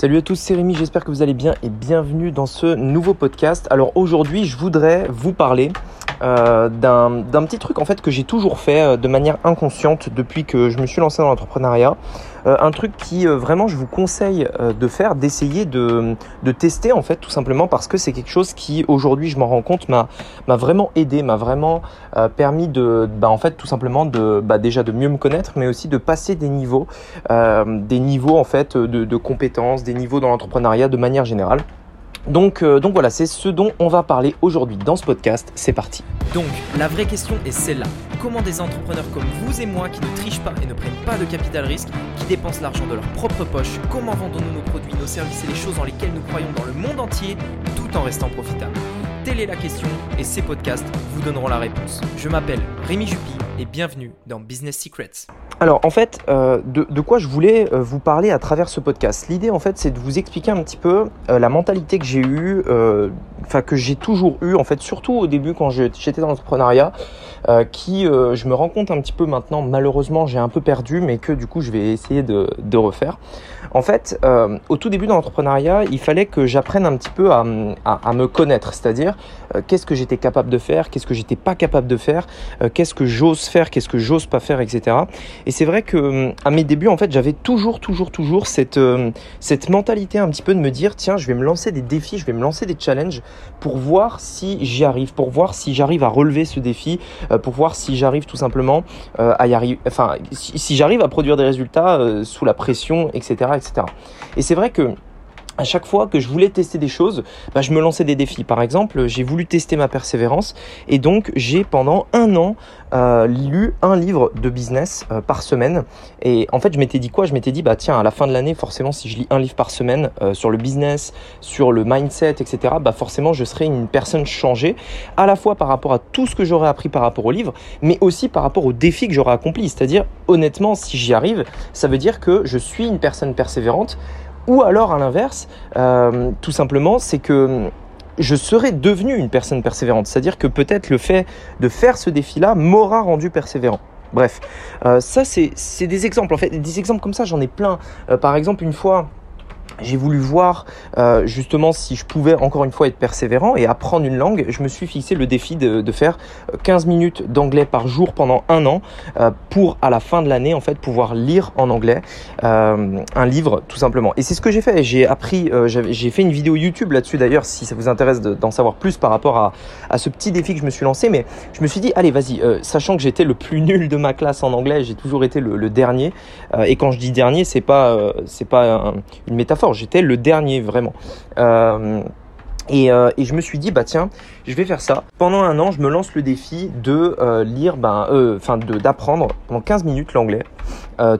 Salut à tous, c'est Rémi, j'espère que vous allez bien et bienvenue dans ce nouveau podcast. Alors aujourd'hui, je voudrais vous parler euh, d'un petit truc en fait que j'ai toujours fait euh, de manière inconsciente depuis que je me suis lancé dans l'entrepreneuriat. Euh, un truc qui vraiment je vous conseille de faire, d'essayer de, de, tester en fait tout simplement parce que c'est quelque chose qui aujourd'hui je m'en rends compte m'a vraiment aidé, m'a vraiment permis de bah, en fait tout simplement de bah, déjà de mieux me connaître mais aussi de passer des niveaux, des niveaux en fait de, de compétences, des niveaux dans l'entrepreneuriat de manière générale. Donc, euh, donc voilà, c'est ce dont on va parler aujourd'hui dans ce podcast. C'est parti. Donc, la vraie question est celle-là. Comment des entrepreneurs comme vous et moi qui ne trichent pas et ne prennent pas de capital risque, qui dépensent l'argent de leur propre poche, comment vendons-nous nos produits, nos services et les choses dans lesquelles nous croyons dans le monde entier tout en restant profitables? Telle est la question et ces podcasts vous donneront la réponse. Je m'appelle Rémi Jupy et bienvenue dans Business Secrets. Alors en fait, euh, de, quoi je voulais euh, vous parler à travers ce podcast? L'idée en fait c'est de vous expliquer un petit peu euh, la mentalité que j'ai eue, enfin que j'ai toujours eue en fait, surtout au début quand j'étais dans l'entrepreneuriat, qui je me rends compte un petit peu maintenant, malheureusement j'ai un peu perdu, mais que du coup je vais essayer de, refaire. En fait, au tout début dans l'entrepreneuriat, il fallait que j'apprenne un petit peu à, à, me connaître, c'est-à-dire qu'est-ce que j'étais capable de faire, qu'est-ce que j'étais pas capable de faire, qu'est-ce que j'ose faire, qu'est-ce que j'ose pas faire, etc. Et c'est vrai que hum, à mes débuts, en fait, j'avais toujours, toujours, toujours cette, cette mentalité un petit peu de me dire, tiens, je vais me lancer des défis, je vais me lancer des challenges pour voir si j'y arrive, pour voir si j'arrive à relever ce défi, euh, pour voir si j'arrive tout simplement euh, à y arriver, enfin, si, j'arrive à produire des résultats euh, sous la pression, etc., etc. Et c'est vrai que à chaque fois que je voulais tester des choses, bah, je me lançais des défis. Par exemple, j'ai voulu tester ma persévérance et donc j'ai pendant un an euh, lu un livre de business euh, par semaine. Et en fait, je m'étais dit quoi? Je m'étais dit, bah tiens, à la fin de l'année, forcément, si je lis un livre par semaine euh, sur le business, sur le mindset, etc., bah forcément, je serai une personne changée, à la fois par rapport à tout ce que j'aurais appris par rapport au livre, mais aussi par rapport aux défis que j'aurais accomplis. C'est-à-dire, honnêtement, si j'y arrive, ça veut dire que je suis une personne persévérante ou alors à l'inverse, euh, tout simplement, c'est que je serais devenu une personne persévérante. C'est-à-dire que peut-être le fait de faire ce défi-là m'aura rendu persévérant. Bref, euh, ça c'est des exemples. En fait, des exemples comme ça, j'en ai plein. Euh, par exemple, une fois, j'ai voulu voir euh, justement si je pouvais encore une fois être persévérant et apprendre une langue. Je me suis fixé le défi de, faire 15 euh, minutes d'anglais par jour pendant un an euh, pour à la fin de l'année en fait pouvoir lire en anglais un livre tout simplement. Et c'est ce que j'ai fait. J'ai appris, j'ai fait une vidéo YouTube là-dessus d'ailleurs si ça vous intéresse d'en savoir plus par rapport à, ce petit défi que je me suis lancé. Mais je me suis dit allez vas-y, sachant que j'étais le plus nul de ma classe en anglais, j'ai toujours été le, dernier. et quand je dis dernier, c'est pas pas une métaphore J'étais le dernier vraiment. Euh, euh, et, je me suis dit, bah tiens, je vais faire ça. Pendant un an, je me lance le défi de euh, lire, ben, enfin, d'apprendre pendant 15 minutes l'anglais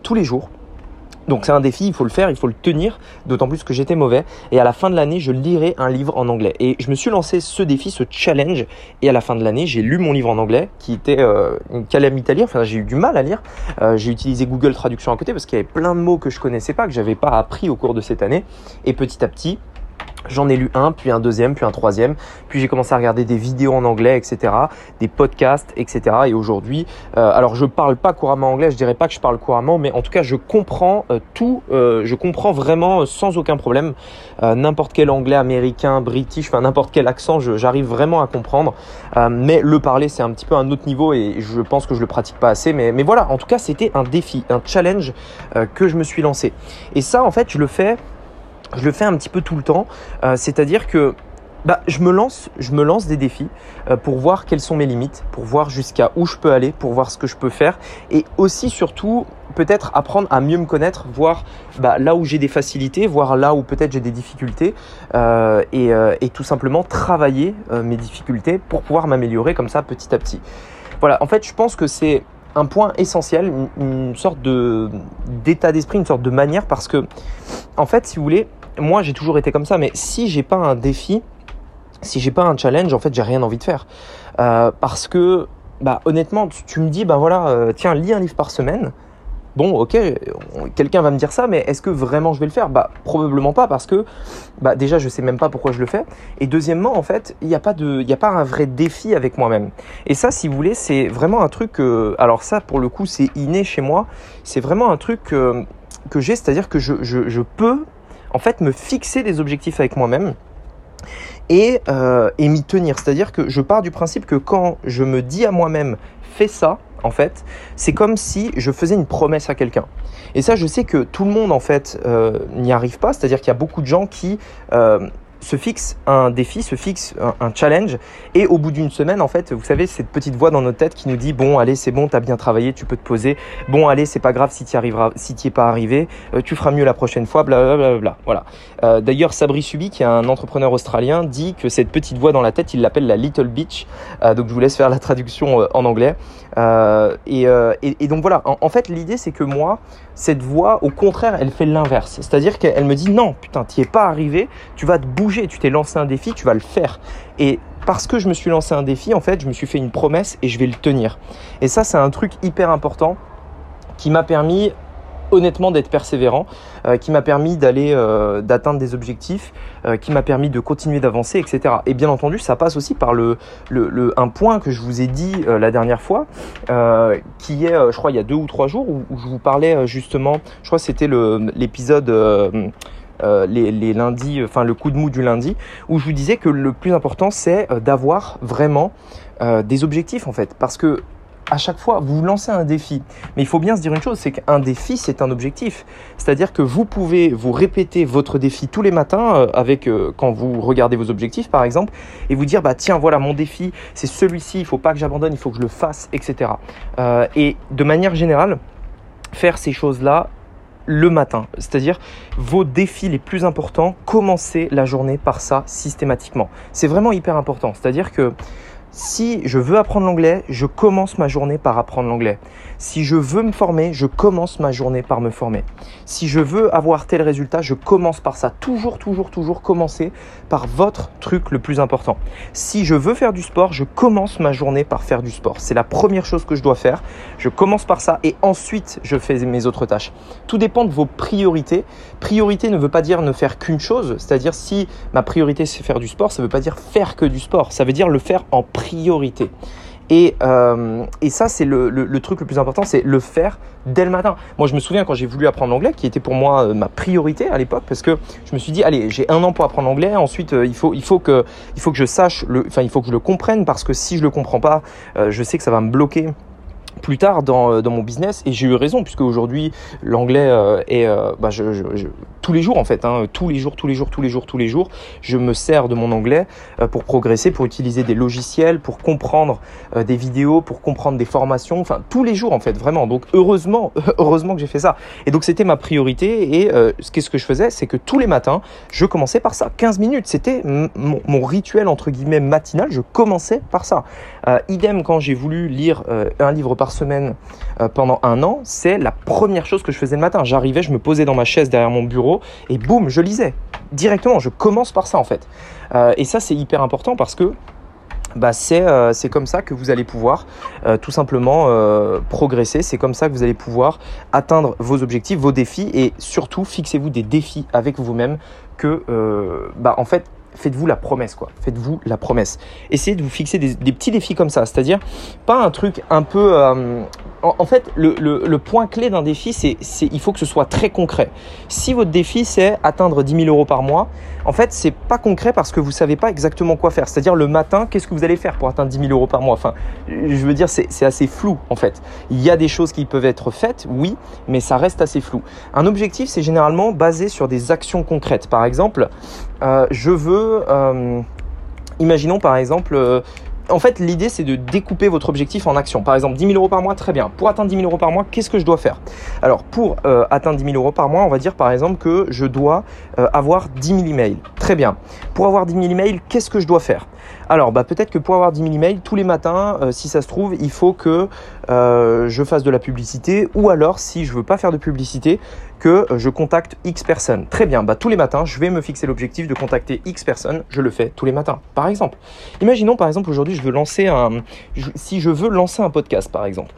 tous les jours. Donc c'est un défi, il faut le faire, il faut le tenir, d'autant plus que j'étais mauvais. Et à la fin de l'année, je lirai un livre en anglais. Et je me suis lancé ce défi, ce challenge. Et à la fin de l'année, j'ai lu mon livre en anglais, qui était euh, une calamité à lire. Enfin, j'ai eu du mal à lire. Euh, j'ai utilisé Google Traduction à côté parce qu'il y avait plein de mots que je connaissais pas, que j'avais pas appris au cours de cette année. Et petit à petit, J'en ai lu un, puis un deuxième, puis un troisième. Puis j'ai commencé à regarder des vidéos en anglais, etc., des podcasts, etc. Et aujourd'hui, euh, alors je parle pas couramment anglais, je dirais pas que je parle couramment, mais en tout cas je comprends euh, tout, euh, je comprends vraiment sans aucun problème n'importe quel anglais américain, british, enfin n'importe quel accent, j'arrive vraiment à comprendre. mais le parler c'est un petit peu un autre niveau et je pense que je le pratique pas assez. Mais, mais voilà, en tout cas c'était un défi, un challenge que je me suis lancé. Et ça en fait je le fais je le fais un petit peu tout le temps. Euh, c'est-à-dire que bah, je me lance, des défis euh, pour voir quelles sont mes limites, pour voir jusqu'à où je peux aller, pour voir ce que je peux faire, et aussi surtout peut-être apprendre à mieux me connaître, voir bah, là où j'ai des facilités, voir là où peut-être j'ai des difficultés, euh, et, tout simplement travailler mes difficultés pour pouvoir m'améliorer comme ça petit à petit. Voilà, en fait, je pense que c'est un point essentiel, une, sorte de d'état d'esprit, une sorte de manière, parce que en fait, si vous voulez, moi j'ai toujours été comme ça, mais si j'ai pas un défi, si j'ai pas un challenge, en fait j'ai rien envie de faire. Euh, parce que, bah honnêtement, tu, me dis, bah voilà, euh, tiens, lis un livre par semaine. Bon, ok, quelqu'un va me dire ça, mais est-ce que vraiment je vais le faire? Bah probablement pas, parce que bah déjà je sais même pas pourquoi je le fais. Et deuxièmement, en fait, il n'y a pas de, il a pas un vrai défi avec moi-même. Et ça, si vous voulez, c'est vraiment un truc. alors ça, pour le coup, c'est inné chez moi. C'est vraiment un truc que, que j'ai, c'est-à-dire que je, je, je peux en fait me fixer des objectifs avec moi-même et, euh, et m'y tenir. C'est-à-dire que je pars du principe que quand je me dis à moi-même fais ça, en fait, c'est comme si je faisais une promesse à quelqu'un. Et ça, je sais que tout le monde, en fait, euh, n'y arrive pas. C'est-à-dire qu'il y a beaucoup de gens qui euh, se fixe un défi, se fixe un, challenge, et au bout d'une semaine, en fait, vous savez, cette petite voix dans notre tête qui nous dit bon, allez, c'est bon, t'as bien travaillé, tu peux te poser. Bon, allez, c'est pas grave si t'y arriveras, si es pas arrivé, euh, tu feras mieux la prochaine fois, blablabla. Bla, Voilà. Euh, D'ailleurs, Sabri Subi, qui est un entrepreneur australien, dit que cette petite voix dans la tête, il l'appelle la Little Bitch. Euh, donc, je vous laisse faire la traduction en anglais. Euh, et, et, donc voilà. En, en fait, l'idée, c'est que moi, cette voix, au contraire, elle fait l'inverse. C'est-à-dire qu'elle me dit non, putain, t'y es pas arrivé, tu vas te bouger, tu t'es lancé un défi, tu vas le faire. Et parce que je me suis lancé un défi, en fait, je me suis fait une promesse et je vais le tenir. Et ça, c'est un truc hyper important qui m'a permis honnêtement d'être persévérant, euh, qui m'a permis d'aller euh, d'atteindre des objectifs, euh, qui m'a permis de continuer d'avancer, etc. Et bien entendu, ça passe aussi par le, le, le un point que je vous ai dit la dernière fois, qui est, je crois, il y a deux ou trois jours où, je vous parlais justement, je crois c'était l'épisode. Les, lundis, enfin le coup de mou du lundi, où je vous disais que le plus important c'est d'avoir vraiment des objectifs en fait, parce que à chaque fois, vous lancez un défi. Mais il faut bien se dire une chose, c'est qu'un défi, c'est un objectif. C'est-à-dire que vous pouvez vous répéter votre défi tous les matins euh, avec euh, quand vous regardez vos objectifs, par exemple, et vous dire, bah tiens, voilà mon défi, c'est celui-ci, il faut pas que j'abandonne, il faut que je le fasse, etc. Euh, et de manière générale, faire ces choses-là le matin. C'est-à-dire vos défis les plus importants, commencez la journée par ça systématiquement. C'est vraiment hyper important. C'est-à-dire que si je veux apprendre l'anglais, je commence ma journée par apprendre l'anglais. Si je veux me former, je commence ma journée par me former. Si je veux avoir tel résultat, je commence par ça. Toujours, toujours, toujours commencer par votre truc le plus important. Si je veux faire du sport, je commence ma journée par faire du sport. C'est la première chose que je dois faire. Je commence par ça et ensuite je fais mes autres tâches. Tout dépend de vos priorités. Priorité ne veut pas dire ne faire qu'une chose. C'est-à-dire si ma priorité c'est faire du sport, ça ne veut pas dire faire que du sport. Ça veut dire le faire en priorité. Et, euh, et ça, c'est le, truc le plus important, c'est le faire dès le matin. Moi, je me souviens quand j'ai voulu apprendre l'anglais, qui était pour moi euh, ma priorité à l'époque, parce que je me suis dit, allez, j'ai un an pour apprendre l'anglais. Ensuite, euh, il faut, il faut que, il faut que je sache, enfin, il faut que je le comprenne, parce que si je le comprends pas, je sais que ça va me bloquer plus tard dans, mon business et j'ai eu raison puisque aujourd'hui l'anglais est bah, je, tous les jours en fait hein, tous les jours tous les jours tous les jours tous les jours je me sers de mon anglais euh, pour progresser pour utiliser des logiciels pour comprendre des vidéos pour comprendre des formations enfin tous les jours en fait vraiment. Donc heureusement heureusement que j'ai fait ça. Et donc c'était ma priorité et qu'est-ce que je faisais? C'est que tous les matins je commençais par ça. 15 minutes c'était mon, mon, rituel entre guillemets matinal. Je commençais par ça. Idem quand j'ai voulu lire un livre par semaine euh, pendant un an, c'est la première chose que je faisais le matin. J'arrivais, je me posais dans ma chaise derrière mon bureau et boum, je lisais directement. Je commence par ça en fait. Euh, et ça, c'est hyper important parce que bah, c'est euh, comme ça que vous allez pouvoir tout simplement progresser. C'est comme ça que vous allez pouvoir atteindre vos objectifs, vos défis et surtout fixez-vous des défis avec vous-même que bah, en fait faites-vous la promesse, quoi. Faites-vous la promesse. Essayez de vous fixer des petits défis comme ça, c'est-à-dire pas un truc un peu. En, fait, le, point clé d'un défi, c'est il faut que ce soit très concret. Si votre défi c'est atteindre 10 000 euros par mois, en fait, c'est pas concret parce que vous savez pas exactement quoi faire. C'est-à-dire le matin, qu'est-ce que vous allez faire pour atteindre 10 000 euros par mois? Enfin, je veux dire, c'est assez flou en fait. Il y a des choses qui peuvent être faites, oui, mais ça reste assez flou. Un objectif, c'est généralement basé sur des actions concrètes. Par exemple, euh, je veux, euh, imaginons par exemple, euh, en fait, l'idée, c'est de découper votre objectif en actions. Par exemple, 10 000 euros par mois, très bien. Pour atteindre 10 000 euros par mois, qu'est-ce que je dois faire? Alors, pour euh, atteindre 10 000 euros par mois, on va dire par exemple que je dois euh, avoir 10 000 emails. Très bien. Pour avoir 10 000 emails, qu'est-ce que je dois faire? Alors, bah, peut-être que pour avoir 10 000 emails, tous les matins, euh, si ça se trouve, il faut que euh, je fasse de la publicité ou alors, si je veux pas faire de publicité, que je contacte X personnes. Très bien, bah, tous les matins, je vais me fixer l'objectif de contacter X personnes. Je le fais tous les matins, par exemple. Imaginons, par exemple, aujourd'hui, je veux lancer un... Si je veux lancer un podcast, par exemple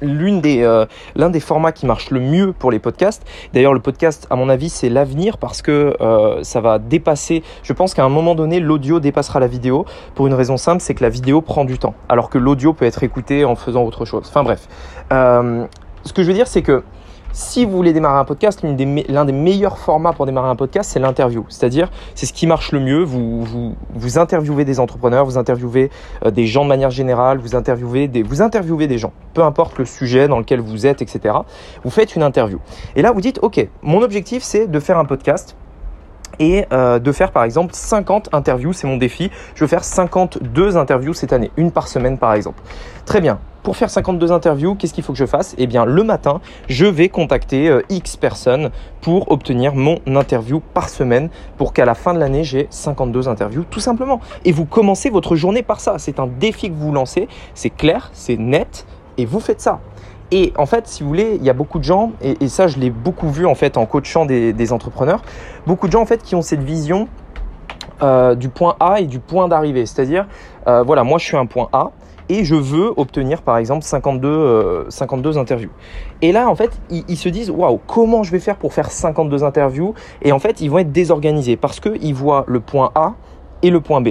l'une des euh, l'un des formats qui marche le mieux pour les podcasts. D'ailleurs, le podcast, à mon avis, c'est l'avenir parce que euh, ça va dépasser. Je pense qu'à un moment donné, l'audio dépassera la vidéo pour une raison simple, c'est que la vidéo prend du temps, alors que l'audio peut être écouté en faisant autre chose. Enfin bref, euh, ce que je veux dire, c'est que si vous voulez démarrer un podcast, l'un des, meilleurs formats pour démarrer un podcast, c'est l'interview. C'est-à-dire, c'est ce qui marche le mieux. Vous, vous, vous interviewez des entrepreneurs, vous interviewez euh, des gens de manière générale, vous interviewez, des, vous interviewez des gens, peu importe le sujet dans lequel vous êtes, etc. Vous faites une interview. Et là, vous dites, OK, mon objectif, c'est de faire un podcast et euh, de faire par exemple 50 interviews, c'est mon défi. Je veux faire 52 interviews cette année, une par semaine par exemple. Très bien. Pour faire 52 interviews, qu'est-ce qu'il faut que je fasse? Eh bien, le matin, je vais contacter euh, X personnes pour obtenir mon interview par semaine pour qu'à la fin de l'année, j'ai 52 interviews, tout simplement. Et vous commencez votre journée par ça. C'est un défi que vous lancez. C'est clair, c'est net, et vous faites ça. Et en fait, si vous voulez, il y a beaucoup de gens, et, ça je l'ai beaucoup vu en fait en coachant des, entrepreneurs, beaucoup de gens en fait qui ont cette vision euh, du point A et du point d'arrivée. C'est-à-dire, euh, voilà, moi je suis un point A et je veux obtenir par exemple 52, 52 euh, interviews. Et là, en fait, ils, ils se disent, waouh, comment je vais faire pour faire 52 interviews? Et en fait, ils vont être désorganisés parce qu'ils voient le point A et le point B.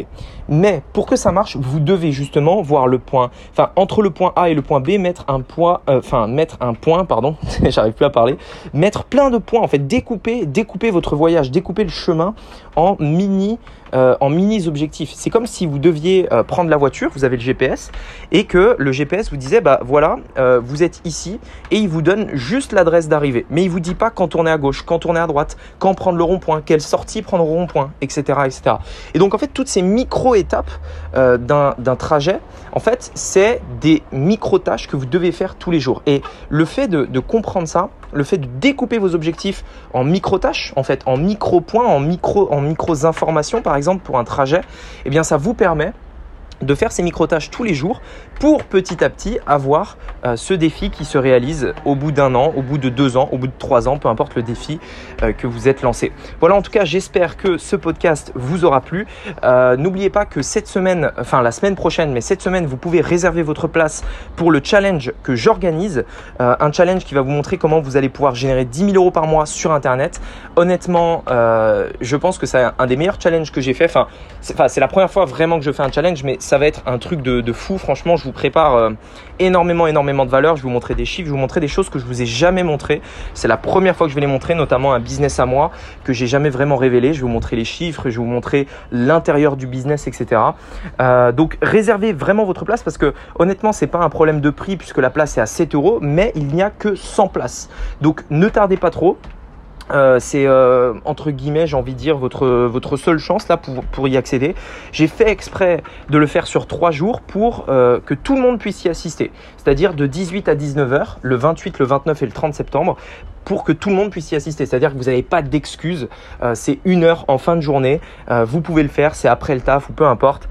Mais pour que ça marche, vous devez justement voir le point, enfin entre le point A et le point B, mettre un point, euh, enfin mettre un point, pardon, j'arrive plus à parler, mettre plein de points en fait, découper, découper votre voyage, découper le chemin en mini euh, en mini objectifs. C'est comme si vous deviez euh, prendre la voiture, vous avez le GPS, et que le GPS vous disait, bah voilà, vous êtes ici, et il vous donne juste l'adresse d'arrivée. Mais il vous dit pas quand tourner à gauche, quand tourner à droite, quand prendre le rond-point, quelle sortie prendre le rond-point, etc., etc. Et donc en fait, toutes ces micro-étapes d'un trajet, en fait, c'est des micro-tâches que vous devez faire tous les jours. Et le fait de, de comprendre ça, le fait de découper vos objectifs en micro-tâches, en fait, en micro-points, en micro, en micro-informations, par exemple, pour un trajet, eh bien, ça vous permet de faire ces micro-tâches tous les jours pour petit à petit avoir euh, ce défi qui se réalise au bout d'un an, au bout de deux ans, au bout de trois ans, peu importe le défi euh, que vous êtes lancé. Voilà, en tout cas, j'espère que ce podcast vous aura plu. Euh, n'oubliez pas que cette semaine, enfin la semaine prochaine, mais cette semaine, vous pouvez réserver votre place pour le challenge que j'organise. un challenge qui va vous montrer comment vous allez pouvoir générer 10 000 euros par mois sur Internet. Honnêtement, je pense que c'est un des meilleurs challenges que j'ai fait. Enfin, c'est la première fois vraiment que je fais un challenge, mais ça va être un truc de, fou. Franchement, je vous prépare euh, énormément, énormément de valeur. Je vous montrer des chiffres, je vous montrer des choses que je vous ai jamais montrées. C'est la première fois que je vais les montrer, notamment un business à moi que j'ai jamais vraiment révélé. Je vais vous montrer les chiffres, je vais vous montrer l'intérieur du business, etc. Euh, donc, réservez vraiment votre place parce que honnêtement, c'est pas un problème de prix puisque la place est à 7 euros, mais il n'y a que 100 places. Donc, ne tardez pas trop. Euh, c'est euh, entre guillemets, j'ai envie de dire, votre, votre seule chance là pour, pour y accéder. J'ai fait exprès de le faire sur trois jours pour euh, que tout le monde puisse y assister. C'est-à-dire de 18 à 19h, le 28, le 29 et le 30 septembre, pour que tout le monde puisse y assister. C'est-à-dire que vous n'avez pas d'excuses. c'est une heure en fin de journée. vous pouvez le faire. C'est après le taf ou peu importe.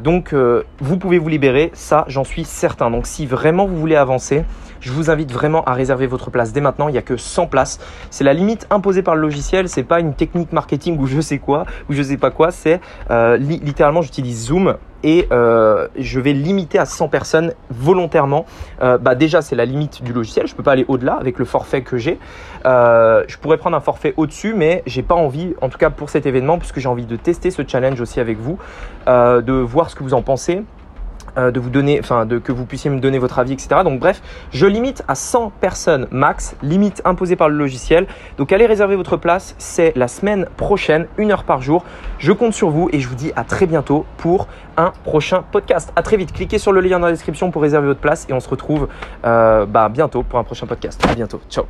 donc, vous pouvez vous libérer. Ça, j'en suis certain. Donc, si vraiment vous voulez avancer, je vous invite vraiment à réserver votre place dès maintenant. Il n'y a que 100 places. C'est la limite imposée par le logiciel. C'est pas une technique marketing ou je sais quoi ou je sais pas quoi. C'est euh, littéralement j'utilise Zoom et euh, je vais limiter à 100 personnes volontairement. Euh, bah déjà c'est la limite du logiciel. Je peux pas aller au-delà avec le forfait que j'ai. je pourrais prendre un forfait au-dessus, mais j'ai pas envie, en tout cas pour cet événement, puisque j'ai envie de tester ce challenge aussi avec vous, de voir ce que vous en pensez. Euh, de vous donner, enfin, de, que vous puissiez me donner votre avis, etc. Donc bref, je limite à 100 personnes max, limite imposée par le logiciel. Donc allez réserver votre place, c'est la semaine prochaine, une heure par jour. Je compte sur vous et je vous dis à très bientôt pour un prochain podcast. À très vite, cliquez sur le lien dans la description pour réserver votre place et on se retrouve euh, bah, bientôt pour un prochain podcast. À bientôt, ciao.